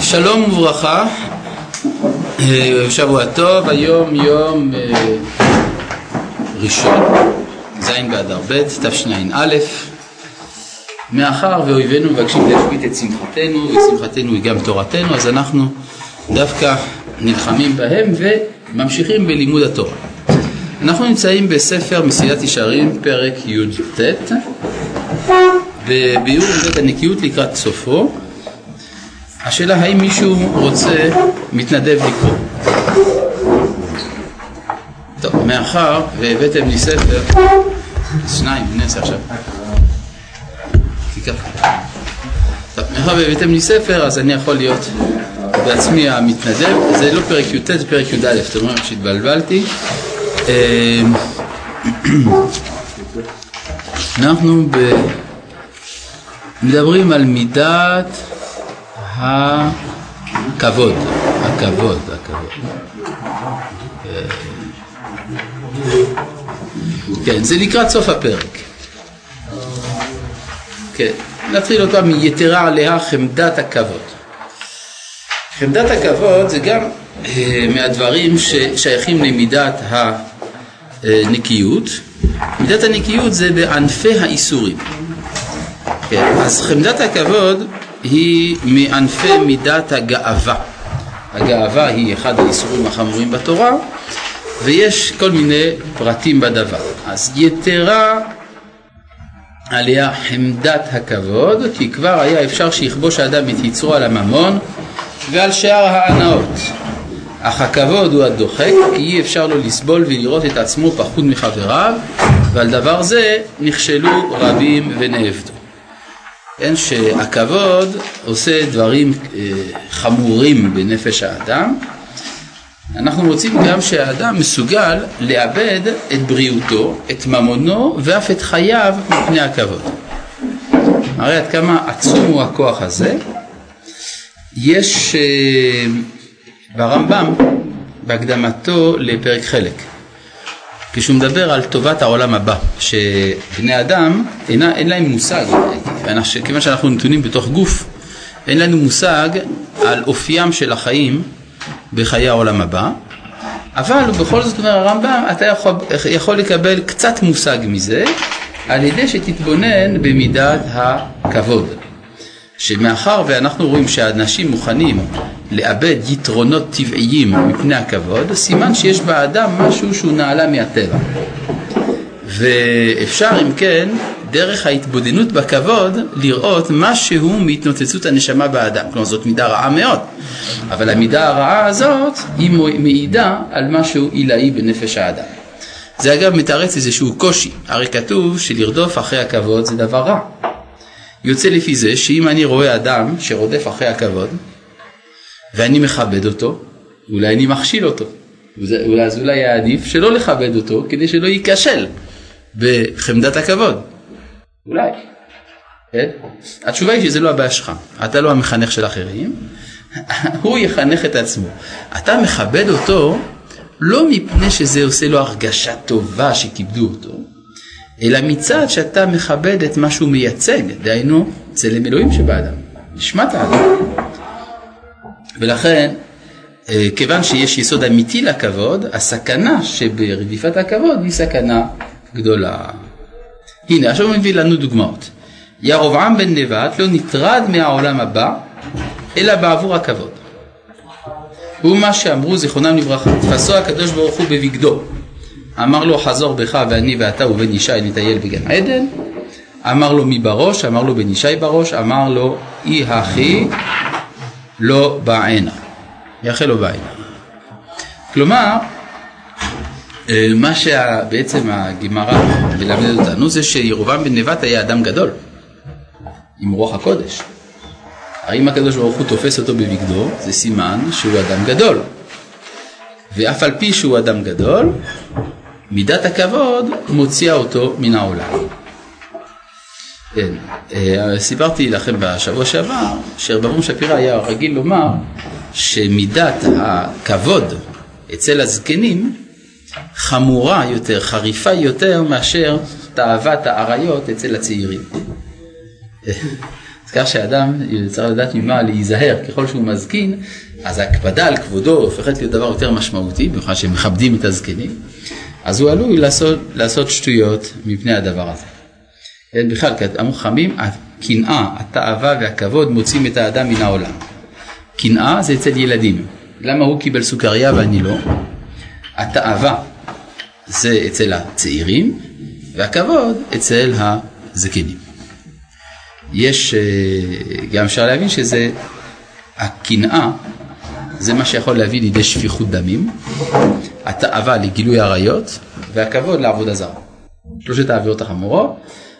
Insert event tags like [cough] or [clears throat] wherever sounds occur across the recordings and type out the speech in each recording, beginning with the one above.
שלום וברכה, אה, שבוע טוב, היום יום אה, ראשון, ז' באדר ב', תשע"א. מאחר ואויבינו מבקשים להשבית את שמחתנו, ושמחתנו היא גם תורתנו, אז אנחנו דווקא נלחמים בהם וממשיכים בלימוד התורה. אנחנו נמצאים בספר מסילת ישרים, פרק י"ט, בביאור מידת הנקיות לקראת סופו. השאלה האם מישהו רוצה, מתנדב לקרוא. טוב, מאחר והבאתם לי ספר, שניים, אני אעשה עכשיו. טוב, מאחר והבאתם לי ספר, אז אני יכול להיות בעצמי המתנדב. זה לא פרק י"ט, זה פרק י"א, אתם רואים שהתבלבלתי. אמ, [clears throat] אנחנו מדברים על מידת הכבוד, הכבוד, הכבוד. כן, זה לקראת סוף הפרק. כן, נתחיל אותה מיתרה עליה חמדת הכבוד. חמדת הכבוד זה גם אה, מהדברים ששייכים למידת הנקיות. מידת הנקיות זה בענפי האיסורים. כן, אז חמדת הכבוד היא מענפי מידת הגאווה. הגאווה היא אחד האיסורים החמורים בתורה, ויש כל מיני פרטים בדבר. אז יתרה עליה חמדת הכבוד, כי כבר היה אפשר שיכבוש האדם את יצרו על הממון ועל שאר ההנאות. אך הכבוד הוא הדוחק, כי אי אפשר לו לסבול ולראות את עצמו פחות מחבריו, ועל דבר זה נכשלו רבים ונאבדו. כן, שהכבוד עושה דברים אה, חמורים בנפש האדם. אנחנו רוצים גם שהאדם מסוגל לאבד את בריאותו, את ממונו ואף את חייו מפני הכבוד. הרי עד כמה עצום הוא הכוח הזה. יש אה, ברמב"ם, בהקדמתו לפרק חלק, כשהוא מדבר על טובת העולם הבא, שבני אדם אינה, אין להם מושג, כיוון שאנחנו נתונים בתוך גוף, אין לנו מושג על אופיים של החיים בחיי העולם הבא, אבל בכל זאת אומר הרמב"ם, אתה יכול, יכול לקבל קצת מושג מזה על ידי שתתבונן במידת הכבוד. שמאחר ואנחנו רואים שאנשים מוכנים לאבד יתרונות טבעיים מפני הכבוד, סימן שיש באדם משהו שהוא נעלה מהטבע. ואפשר אם כן, דרך ההתבודדות בכבוד, לראות משהו מהתנוצצות הנשמה באדם. כלומר זאת מידה רעה מאוד, אבל המידה הרעה הזאת היא מעידה על משהו עילאי בנפש האדם. זה אגב מתרץ איזשהו קושי, הרי כתוב שלרדוף אחרי הכבוד זה דבר רע. יוצא לפי זה שאם אני רואה אדם שרודף אחרי הכבוד ואני מכבד אותו, אולי אני מכשיל אותו. אז אולי היה עדיף שלא לכבד אותו כדי שלא ייכשל בחמדת הכבוד. אולי. כן? התשובה היא שזה לא הבעיה שלך, אתה לא המחנך של אחרים, [laughs] הוא יחנך את עצמו. אתה מכבד אותו לא מפני שזה עושה לו הרגשה טובה שכיבדו אותו, אלא מצד שאתה מכבד את מה שהוא מייצג, דהיינו צלם אלוהים שבאדם, נשמת האדם. ולכן, אה, כיוון שיש יסוד אמיתי לכבוד, הסכנה שברדיפת הכבוד היא סכנה גדולה. הנה, עכשיו הוא מביא לנו דוגמאות. ירבעם בן נבט לא נטרד מהעולם הבא, אלא בעבור הכבוד. הוא מה שאמרו זיכרונם לברכה, תפסו הקדוש ברוך הוא בבגדו. אמר לו חזור בך ואני ואתה ובן ישי נטייל בגן עדן. אמר לו מי בראש? אמר לו בן ישי בראש. אמר לו אי הכי לא בענה. יחל לא בענה. כלומר, אה, מה שבעצם הגמרא מלמדת אותנו זה שירובעם בן נבט היה אדם גדול עם רוח הקודש. האם הקדוש ברוך הוא תופס אותו בבגדו זה סימן שהוא אדם גדול ואף על פי שהוא אדם גדול מידת הכבוד מוציאה אותו מן העולם. כן, אה, סיפרתי לכם בשבוע שעבר שרב אברום שפירא היה רגיל לומר שמידת הכבוד אצל הזקנים חמורה יותר, חריפה יותר מאשר תאוות האריות אצל הצעירים. כך שאדם צריך לדעת ממה להיזהר, ככל שהוא מזקין, אז ההקפדה על כבודו הופכת להיות דבר יותר משמעותי, במיוחד שמכבדים את הזקנים, אז הוא עלול לעשות, לעשות שטויות מפני הדבר הזה. בכלל, אמרו חכמים, הקנאה, התאווה והכבוד מוצאים את האדם מן העולם. קנאה זה אצל ילדים. למה הוא קיבל סוכריה ואני לא? התאווה זה אצל הצעירים, והכבוד אצל הזקנים. יש, אה, גם אפשר להבין שזה, הקנאה זה מה שיכול להביא לידי שפיכות דמים, התאווה לגילוי עריות והכבוד לעבודה זרה. שלושת העבירות החמורות,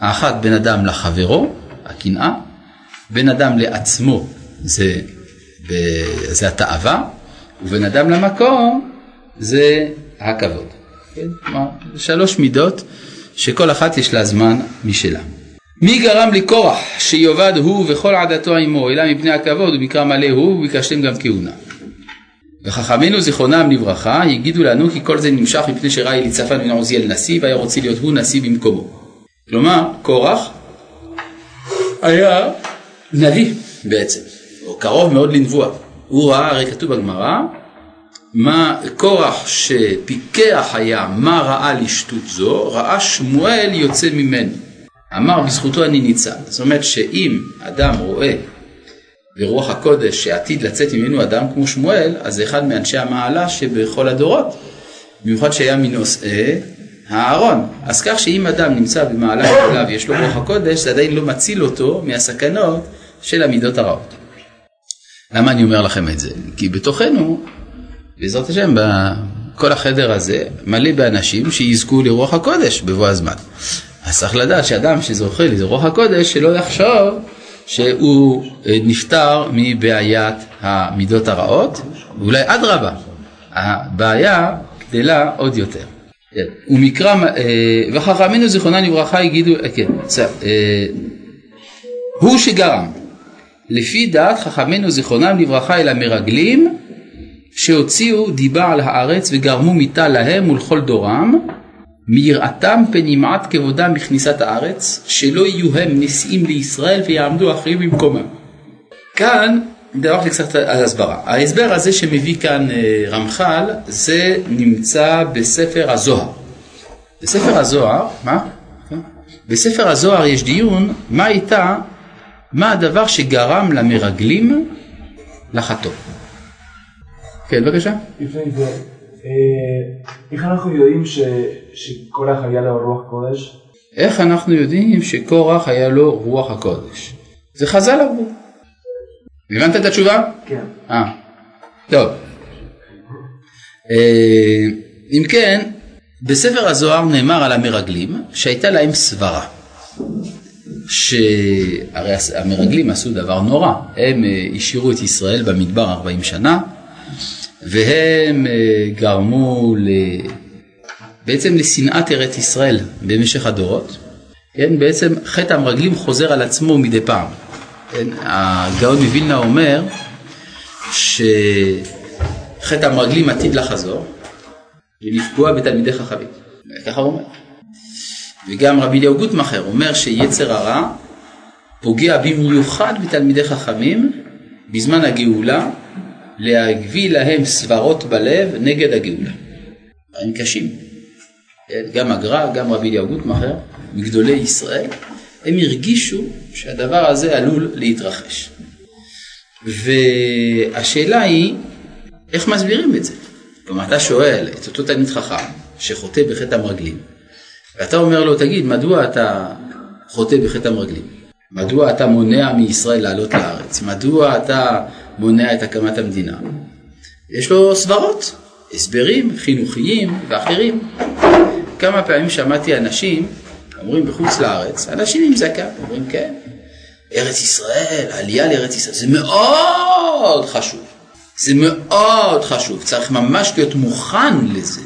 האחת בין אדם לחברו, הקנאה, בין אדם לעצמו זה, זה התאווה, ובין אדם למקום זה הכבוד. כן? כלומר, שלוש מידות שכל אחת יש לה זמן משלה. מי גרם לקורח שיאבד הוא וכל עדתו עמו אלא מפני הכבוד ובקרא מלא הוא וביקשתם גם כהונה. וחכמינו זיכרונם לברכה הגידו לנו כי כל זה נמשך מפני שראה אליצפן בן עוזיאל נשיא והיה רוצה להיות הוא נשיא במקומו. כלומר קורח היה נביא בעצם, או קרוב מאוד לנבואה. הוא ראה, הרי כתוב בגמרא, מה קורח שפיקח היה מה ראה לשטות זו, ראה שמואל יוצא ממנו. אמר בזכותו אני ניצל. זאת אומרת שאם אדם רואה ברוח הקודש שעתיד לצאת ממנו אדם כמו שמואל, אז זה אחד מאנשי המעלה שבכל הדורות, במיוחד שהיה מנושאי הארון. אז כך שאם אדם נמצא במעלה גדולה ויש לו רוח הקודש, זה עדיין לא מציל אותו מהסכנות של המידות הרעות. למה אני אומר לכם את זה? כי בתוכנו, בעזרת השם, כל החדר הזה מלא באנשים שיזכו לרוח הקודש בבוא הזמן. אז צריך לדעת שאדם שזוכה לרוח הקודש, שלא יחשוב שהוא אה, נפטר מבעיית המידות הרעות, ואולי אדרבה, הבעיה גדלה עוד יותר. ומקרא, אה, וחכמינו זיכרונם לברכה הגידו, אה, כן, הוא שגרם, לפי דעת חכמינו זיכרונם לברכה אל המרגלים, שהוציאו דיבה על הארץ וגרמו מיתה להם ולכל דורם, מיראתם פן ימעט כבודם בכניסת הארץ, שלא יהיו הם נשיאים לישראל ויעמדו אחרים במקומם. כאן דבר לי קצת על הסברה. ההסבר הזה שמביא כאן אה, רמח"ל, זה נמצא בספר הזוהר. בספר הזוהר, מה? בספר הזוהר יש דיון מה הייתה, מה הדבר שגרם למרגלים לחטוא. כן, בבקשה. לפני אה, איך אנחנו יודעים שקורח היה לו רוח קודש? איך אנחנו יודעים שקורח היה לו רוח הקודש? זה חז"ל אמרו. הבנת את התשובה? כן. אה, טוב. אה, אם כן, בספר הזוהר נאמר על המרגלים שהייתה להם סברה. שהרי המרגלים עשו דבר נורא, הם אה, השאירו את ישראל במדבר 40 שנה, והם אה, גרמו ל... בעצם לשנאת ארץ ישראל במשך הדורות. כן, בעצם חטא המרגלים חוזר על עצמו מדי פעם. כן, הגאון מווילנה אומר שחטא המרגלים עתיד לחזור ולפגוע בתלמידי חכמים. ככה הוא אומר. וגם רבי אליהו גוטמכר אומר שיצר הרע פוגע במיוחד בתלמידי חכמים בזמן הגאולה להביא להם סברות בלב נגד הגאולה. דברים קשים. גם הגר"א, גם רבי אליהו גוטמכר, מגדולי ישראל, הם הרגישו שהדבר הזה עלול להתרחש. והשאלה היא, איך מסבירים את זה? כלומר, אתה שואל את אותו תלמיד חכם שחוטא בחטא המרגלים, ואתה אומר לו, תגיד, מדוע אתה חוטא בחטא המרגלים? מדוע אתה מונע מישראל לעלות לארץ? מדוע אתה מונע את הקמת המדינה. יש לו סברות, הסברים חינוכיים ואחרים. כמה פעמים שמעתי אנשים אומרים בחוץ לארץ, אנשים עם זקה, אומרים כן, ארץ ישראל, עלייה לארץ ישראל, זה מאוד חשוב. זה מאוד חשוב, צריך ממש להיות מוכן לזה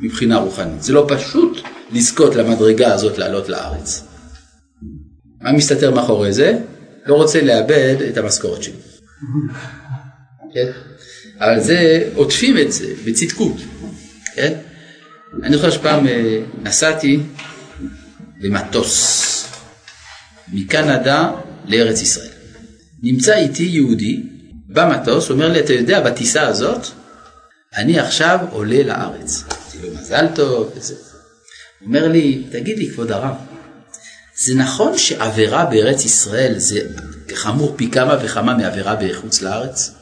מבחינה רוחנית. זה לא פשוט לזכות למדרגה הזאת לעלות לארץ. מה מסתתר מאחורי זה? לא רוצה לאבד את המשכורת שלי. כן? אבל זה, עוטפים את זה בצדקות, כן? אני זוכר שפעם אה, נסעתי במטוס מקנדה לארץ ישראל. נמצא איתי יהודי במטוס, אומר לי, אתה יודע, בטיסה הזאת, אני עכשיו עולה לארץ. אמרתי לו, מזל טוב, וזה. הוא אומר לי, תגיד לי, כבוד הרב, זה נכון שעבירה בארץ ישראל זה חמור פי כמה וכמה מעבירה בחוץ לארץ?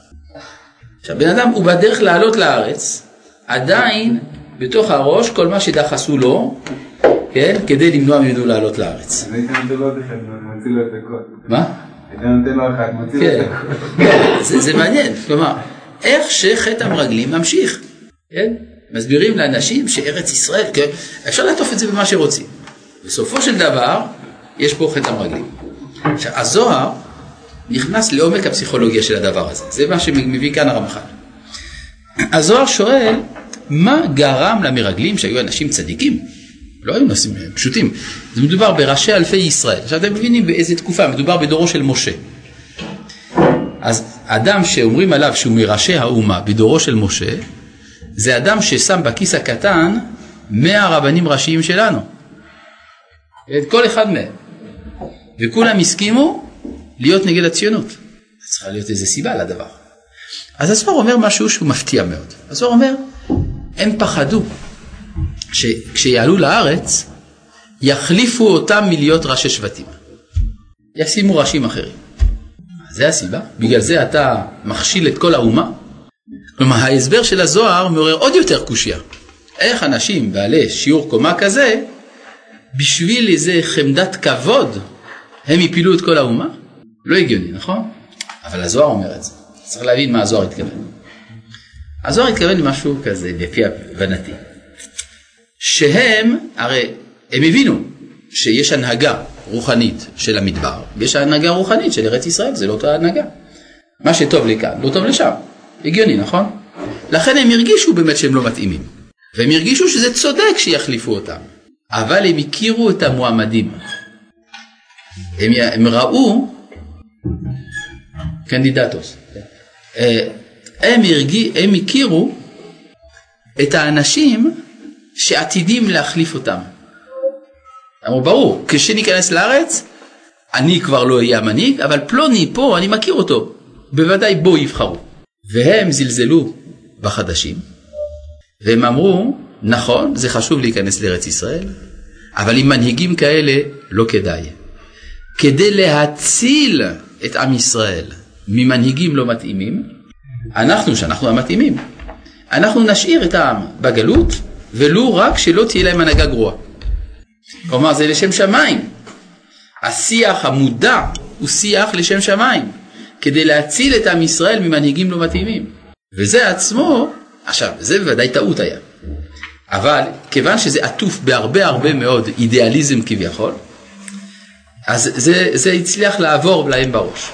עכשיו, בן אדם הוא בדרך לעלות לארץ, עדיין בתוך הראש כל מה שדחסו לו, כן, כדי למנוע ממנו לעלות לארץ. מה? כן, [laughs] זה מעניין, כלומר, איך שחטא המרגלים ממשיך, כן? מסבירים לאנשים שארץ ישראל, כן? אפשר לעטוף את זה במה שרוצים. בסופו של דבר, יש פה חטא המרגלים. עכשיו, הזוהר נכנס לעומק הפסיכולוגיה של הדבר הזה, זה מה שמביא כאן הרמח"ל. הזוהר שואל, מה גרם למרגלים שהיו אנשים צדיקים? לא היו נושאים פשוטים, זה מדובר בראשי אלפי ישראל. עכשיו אתם מבינים באיזה תקופה, מדובר בדורו של משה. אז אדם שאומרים עליו שהוא מראשי האומה בדורו של משה, זה אדם ששם בכיס הקטן 100 רבנים ראשיים שלנו. את כל אחד מהם. וכולם הסכימו להיות נגד הציונות. צריכה להיות איזו סיבה לדבר. אז הסוהר אומר משהו שהוא מפתיע מאוד. הסוהר אומר, הם פחדו שכשיעלו לארץ, יחליפו אותם מלהיות ראשי שבטים. ישימו ראשים אחרים. זה הסיבה? בגלל זה אתה מכשיל את כל האומה? כלומר, ההסבר של הזוהר מעורר עוד יותר קושייה. איך אנשים בעלי שיעור קומה כזה, בשביל איזה חמדת כבוד, הם הפילו את כל האומה? לא הגיוני, נכון? אבל הזוהר אומר את זה. צריך להבין מה הזוהר התכוון. הזוהר התכוון למשהו כזה, לפי הבנתי. שהם, הרי הם הבינו שיש הנהגה רוחנית של המדבר, ויש הנהגה רוחנית של ארץ ישראל, זה לא אותה הנהגה. מה שטוב לכאן, לא טוב לשם. הגיוני, נכון? לכן הם הרגישו באמת שהם לא מתאימים. והם הרגישו שזה צודק שיחליפו אותם. אבל הם הכירו את המועמדים. הם, הם ראו קנדידטוס. אה, הם, הרגיע, הם הכירו את האנשים שעתידים להחליף אותם. אמרו, ברור, כשניכנס לארץ, אני כבר לא אהיה המנהיג, אבל פלוני פה, אני מכיר אותו, בוודאי בו יבחרו. והם זלזלו בחדשים, והם אמרו, נכון, זה חשוב להיכנס לארץ ישראל, אבל עם מנהיגים כאלה לא כדאי. כדי להציל את עם ישראל ממנהיגים לא מתאימים, אנחנו, שאנחנו המתאימים, אנחנו נשאיר את העם בגלות, ולו רק שלא תהיה להם הנהגה גרועה. כלומר, זה לשם שמיים. השיח המודע הוא שיח לשם שמיים, כדי להציל את עם ישראל ממנהיגים לא מתאימים. וזה עצמו, עכשיו, זה בוודאי טעות היה. אבל כיוון שזה עטוף בהרבה הרבה מאוד אידיאליזם כביכול, אז זה, זה הצליח לעבור להם בראש.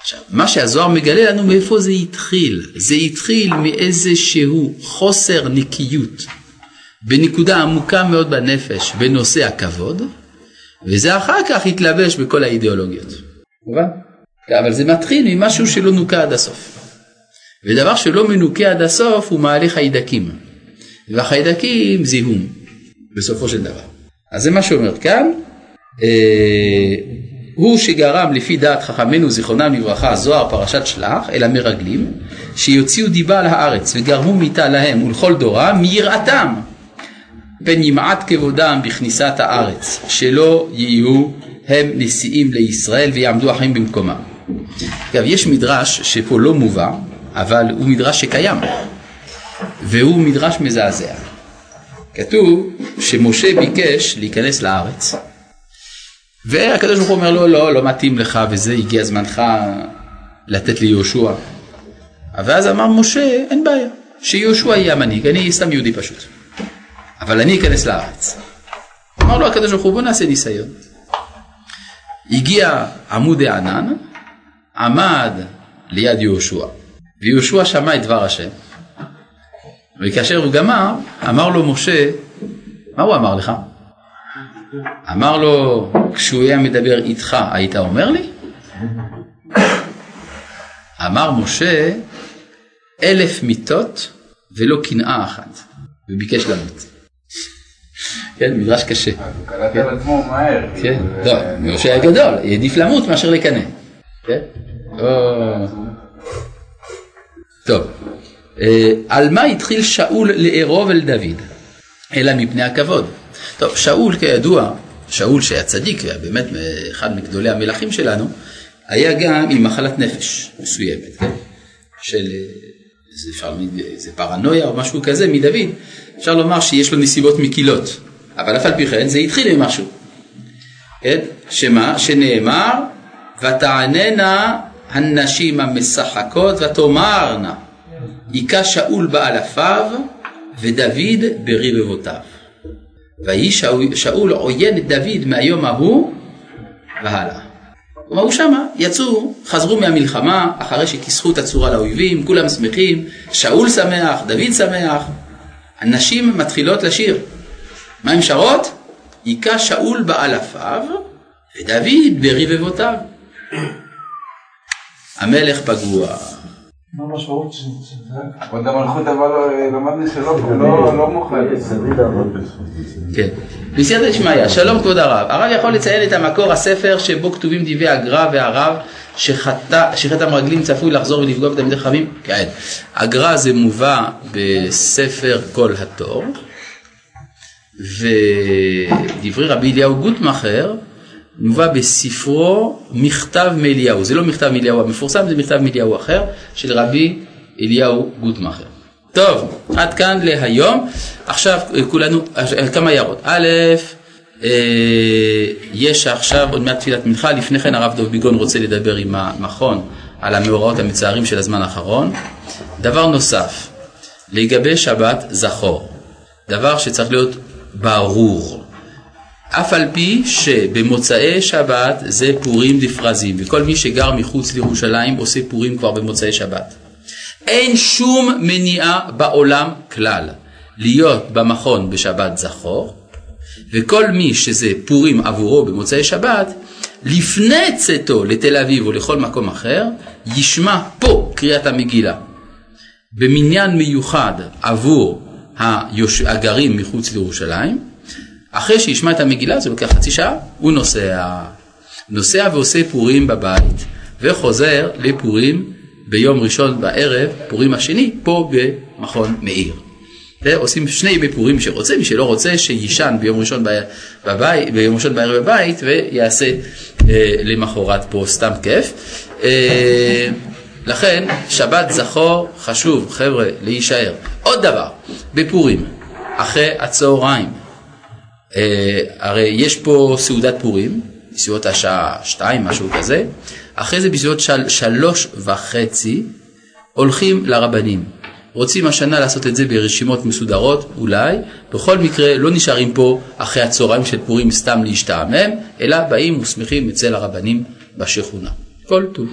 עכשיו, מה שהזוהר מגלה לנו מאיפה זה התחיל. זה התחיל מאיזשהו חוסר נקיות בנקודה עמוקה מאוד בנפש בנושא הכבוד, וזה אחר כך התלבש בכל האידיאולוגיות. מובן? אבל זה מתחיל ממשהו שלא נוקה עד הסוף. ודבר שלא מנוקה עד הסוף הוא מעלה חיידקים. והחיידקים זיהום, בסופו של דבר. אז זה מה שאומר כאן, הוא שגרם לפי דעת חכמינו זיכרונם לברכה זוהר פרשת שלח אל המרגלים שיוציאו דיבה על הארץ וגרמו מיתה להם ולכל דורם מיראתם פן ימעט כבודם בכניסת הארץ שלא יהיו הם נשיאים לישראל ויעמדו החיים במקומם. אגב יש מדרש שפה לא מובא אבל הוא מדרש שקיים והוא מדרש מזעזע. כתוב שמשה ביקש להיכנס לארץ והקדוש ברוך הוא אומר לו לא, לא מתאים לך וזה הגיע זמנך לתת ליהושע. ואז אמר משה אין בעיה שיהושע יהיה המנהיג אני סתם יהודי פשוט אבל אני אכנס לארץ. אמר לו הקדוש ברוך הוא בוא נעשה ניסיון. הגיע עמוד הענן עמד ליד יהושע ויהושע שמע את דבר השם וכאשר הוא גמר אמר לו משה מה הוא אמר לך? אמר לו, כשהוא היה מדבר איתך, היית אומר לי? אמר משה, אלף מיתות ולא קנאה אחת, וביקש למות. כן, מדרש קשה. הוא קלט על עצמו מהר. כן, לא, משה היה גדול, העדיף למות מאשר לקנא. כן? או. טוב, אה, על מה התחיל שאול לארוב אל דוד? אלא מפני הכבוד. טוב, שאול כידוע, שאול שהיה צדיק, היה באמת אחד מגדולי המלכים שלנו, היה גם עם מחלת נפש מסוימת, כן? של איזה, אפשר, איזה פרנויה או משהו כזה מדוד, אפשר לומר שיש לו נסיבות מקילות, אבל אף על פי כן זה התחיל ממשהו, כן? שמה? שנאמר ותעננה הנשים המשחקות ותאמרנה היכה שאול באלפיו ודוד ברבבותיו. ויהי שאול עוין את דוד מהיום ההוא והלאה. כלומר הוא שמה, יצאו, חזרו מהמלחמה, אחרי שכיסחו את הצורה לאויבים, כולם שמחים, שאול שמח, דוד שמח, הנשים מתחילות לשיר. מה הן שרות? היכה שאול באלפיו ודוד ברבבותיו. המלך פגוע. מה המשמעות של זה? עוד המלכות אבל לא- למדנו שלא לא- לא. כן. בסייעתא דשמיא, שלום כבוד הרב. הרב יכול לציין את המקור הספר שבו כתובים דברי הגר"א והרב שחטא שחטא המרגלים צפוי לחזור ולפגוע בתלמידי חכמים? כן. הגר"א זה מובא בספר כל התור, ודברי רבי אליהו גוטמכר מובא בספרו מכתב מאליהו, זה לא מכתב מאליהו המפורסם, זה מכתב מאליהו אחר של רבי אליהו גוטמכר. טוב, עד כאן להיום. עכשיו כולנו, כמה הערות. א', אה, יש עכשיו עוד מעט תפילת מנחה, לפני כן הרב דב ביגון רוצה לדבר עם המכון על המאורעות המצערים של הזמן האחרון. דבר נוסף, לגבי שבת זכור, דבר שצריך להיות ברור. אף על פי שבמוצאי שבת זה פורים דפרזים, וכל מי שגר מחוץ לירושלים עושה פורים כבר במוצאי שבת. אין שום מניעה בעולם כלל להיות במכון בשבת זכור, וכל מי שזה פורים עבורו במוצאי שבת, לפני צאתו לתל אביב או לכל מקום אחר, ישמע פה קריאת המגילה. במניין מיוחד עבור הגרים מחוץ לירושלים, אחרי שישמע את המגילה, זה לוקח חצי שעה, הוא נוסע. נוסע ועושה פורים בבית, וחוזר לפורים ביום ראשון בערב, פורים השני, פה במכון מאיר. עושים שני ימי פורים שרוצה, מי שלא רוצה שיישן ביום ראשון, בבית, ביום ראשון בערב בבית ויעשה אה, למחרת פה סתם כיף. אה, לכן שבת זכור חשוב חבר'ה להישאר. עוד דבר, בפורים, אחרי הצהריים, הרי יש פה סעודת פורים, בסביבות השעה שתיים, משהו כזה, אחרי זה בסביבות של, שלוש וחצי הולכים לרבנים. רוצים השנה לעשות את זה ברשימות מסודרות, אולי, בכל מקרה לא נשארים פה אחרי הצהריים של פורים סתם להשתעמם, אלא באים ושמחים אצל הרבנים בשכונה. כל טוב.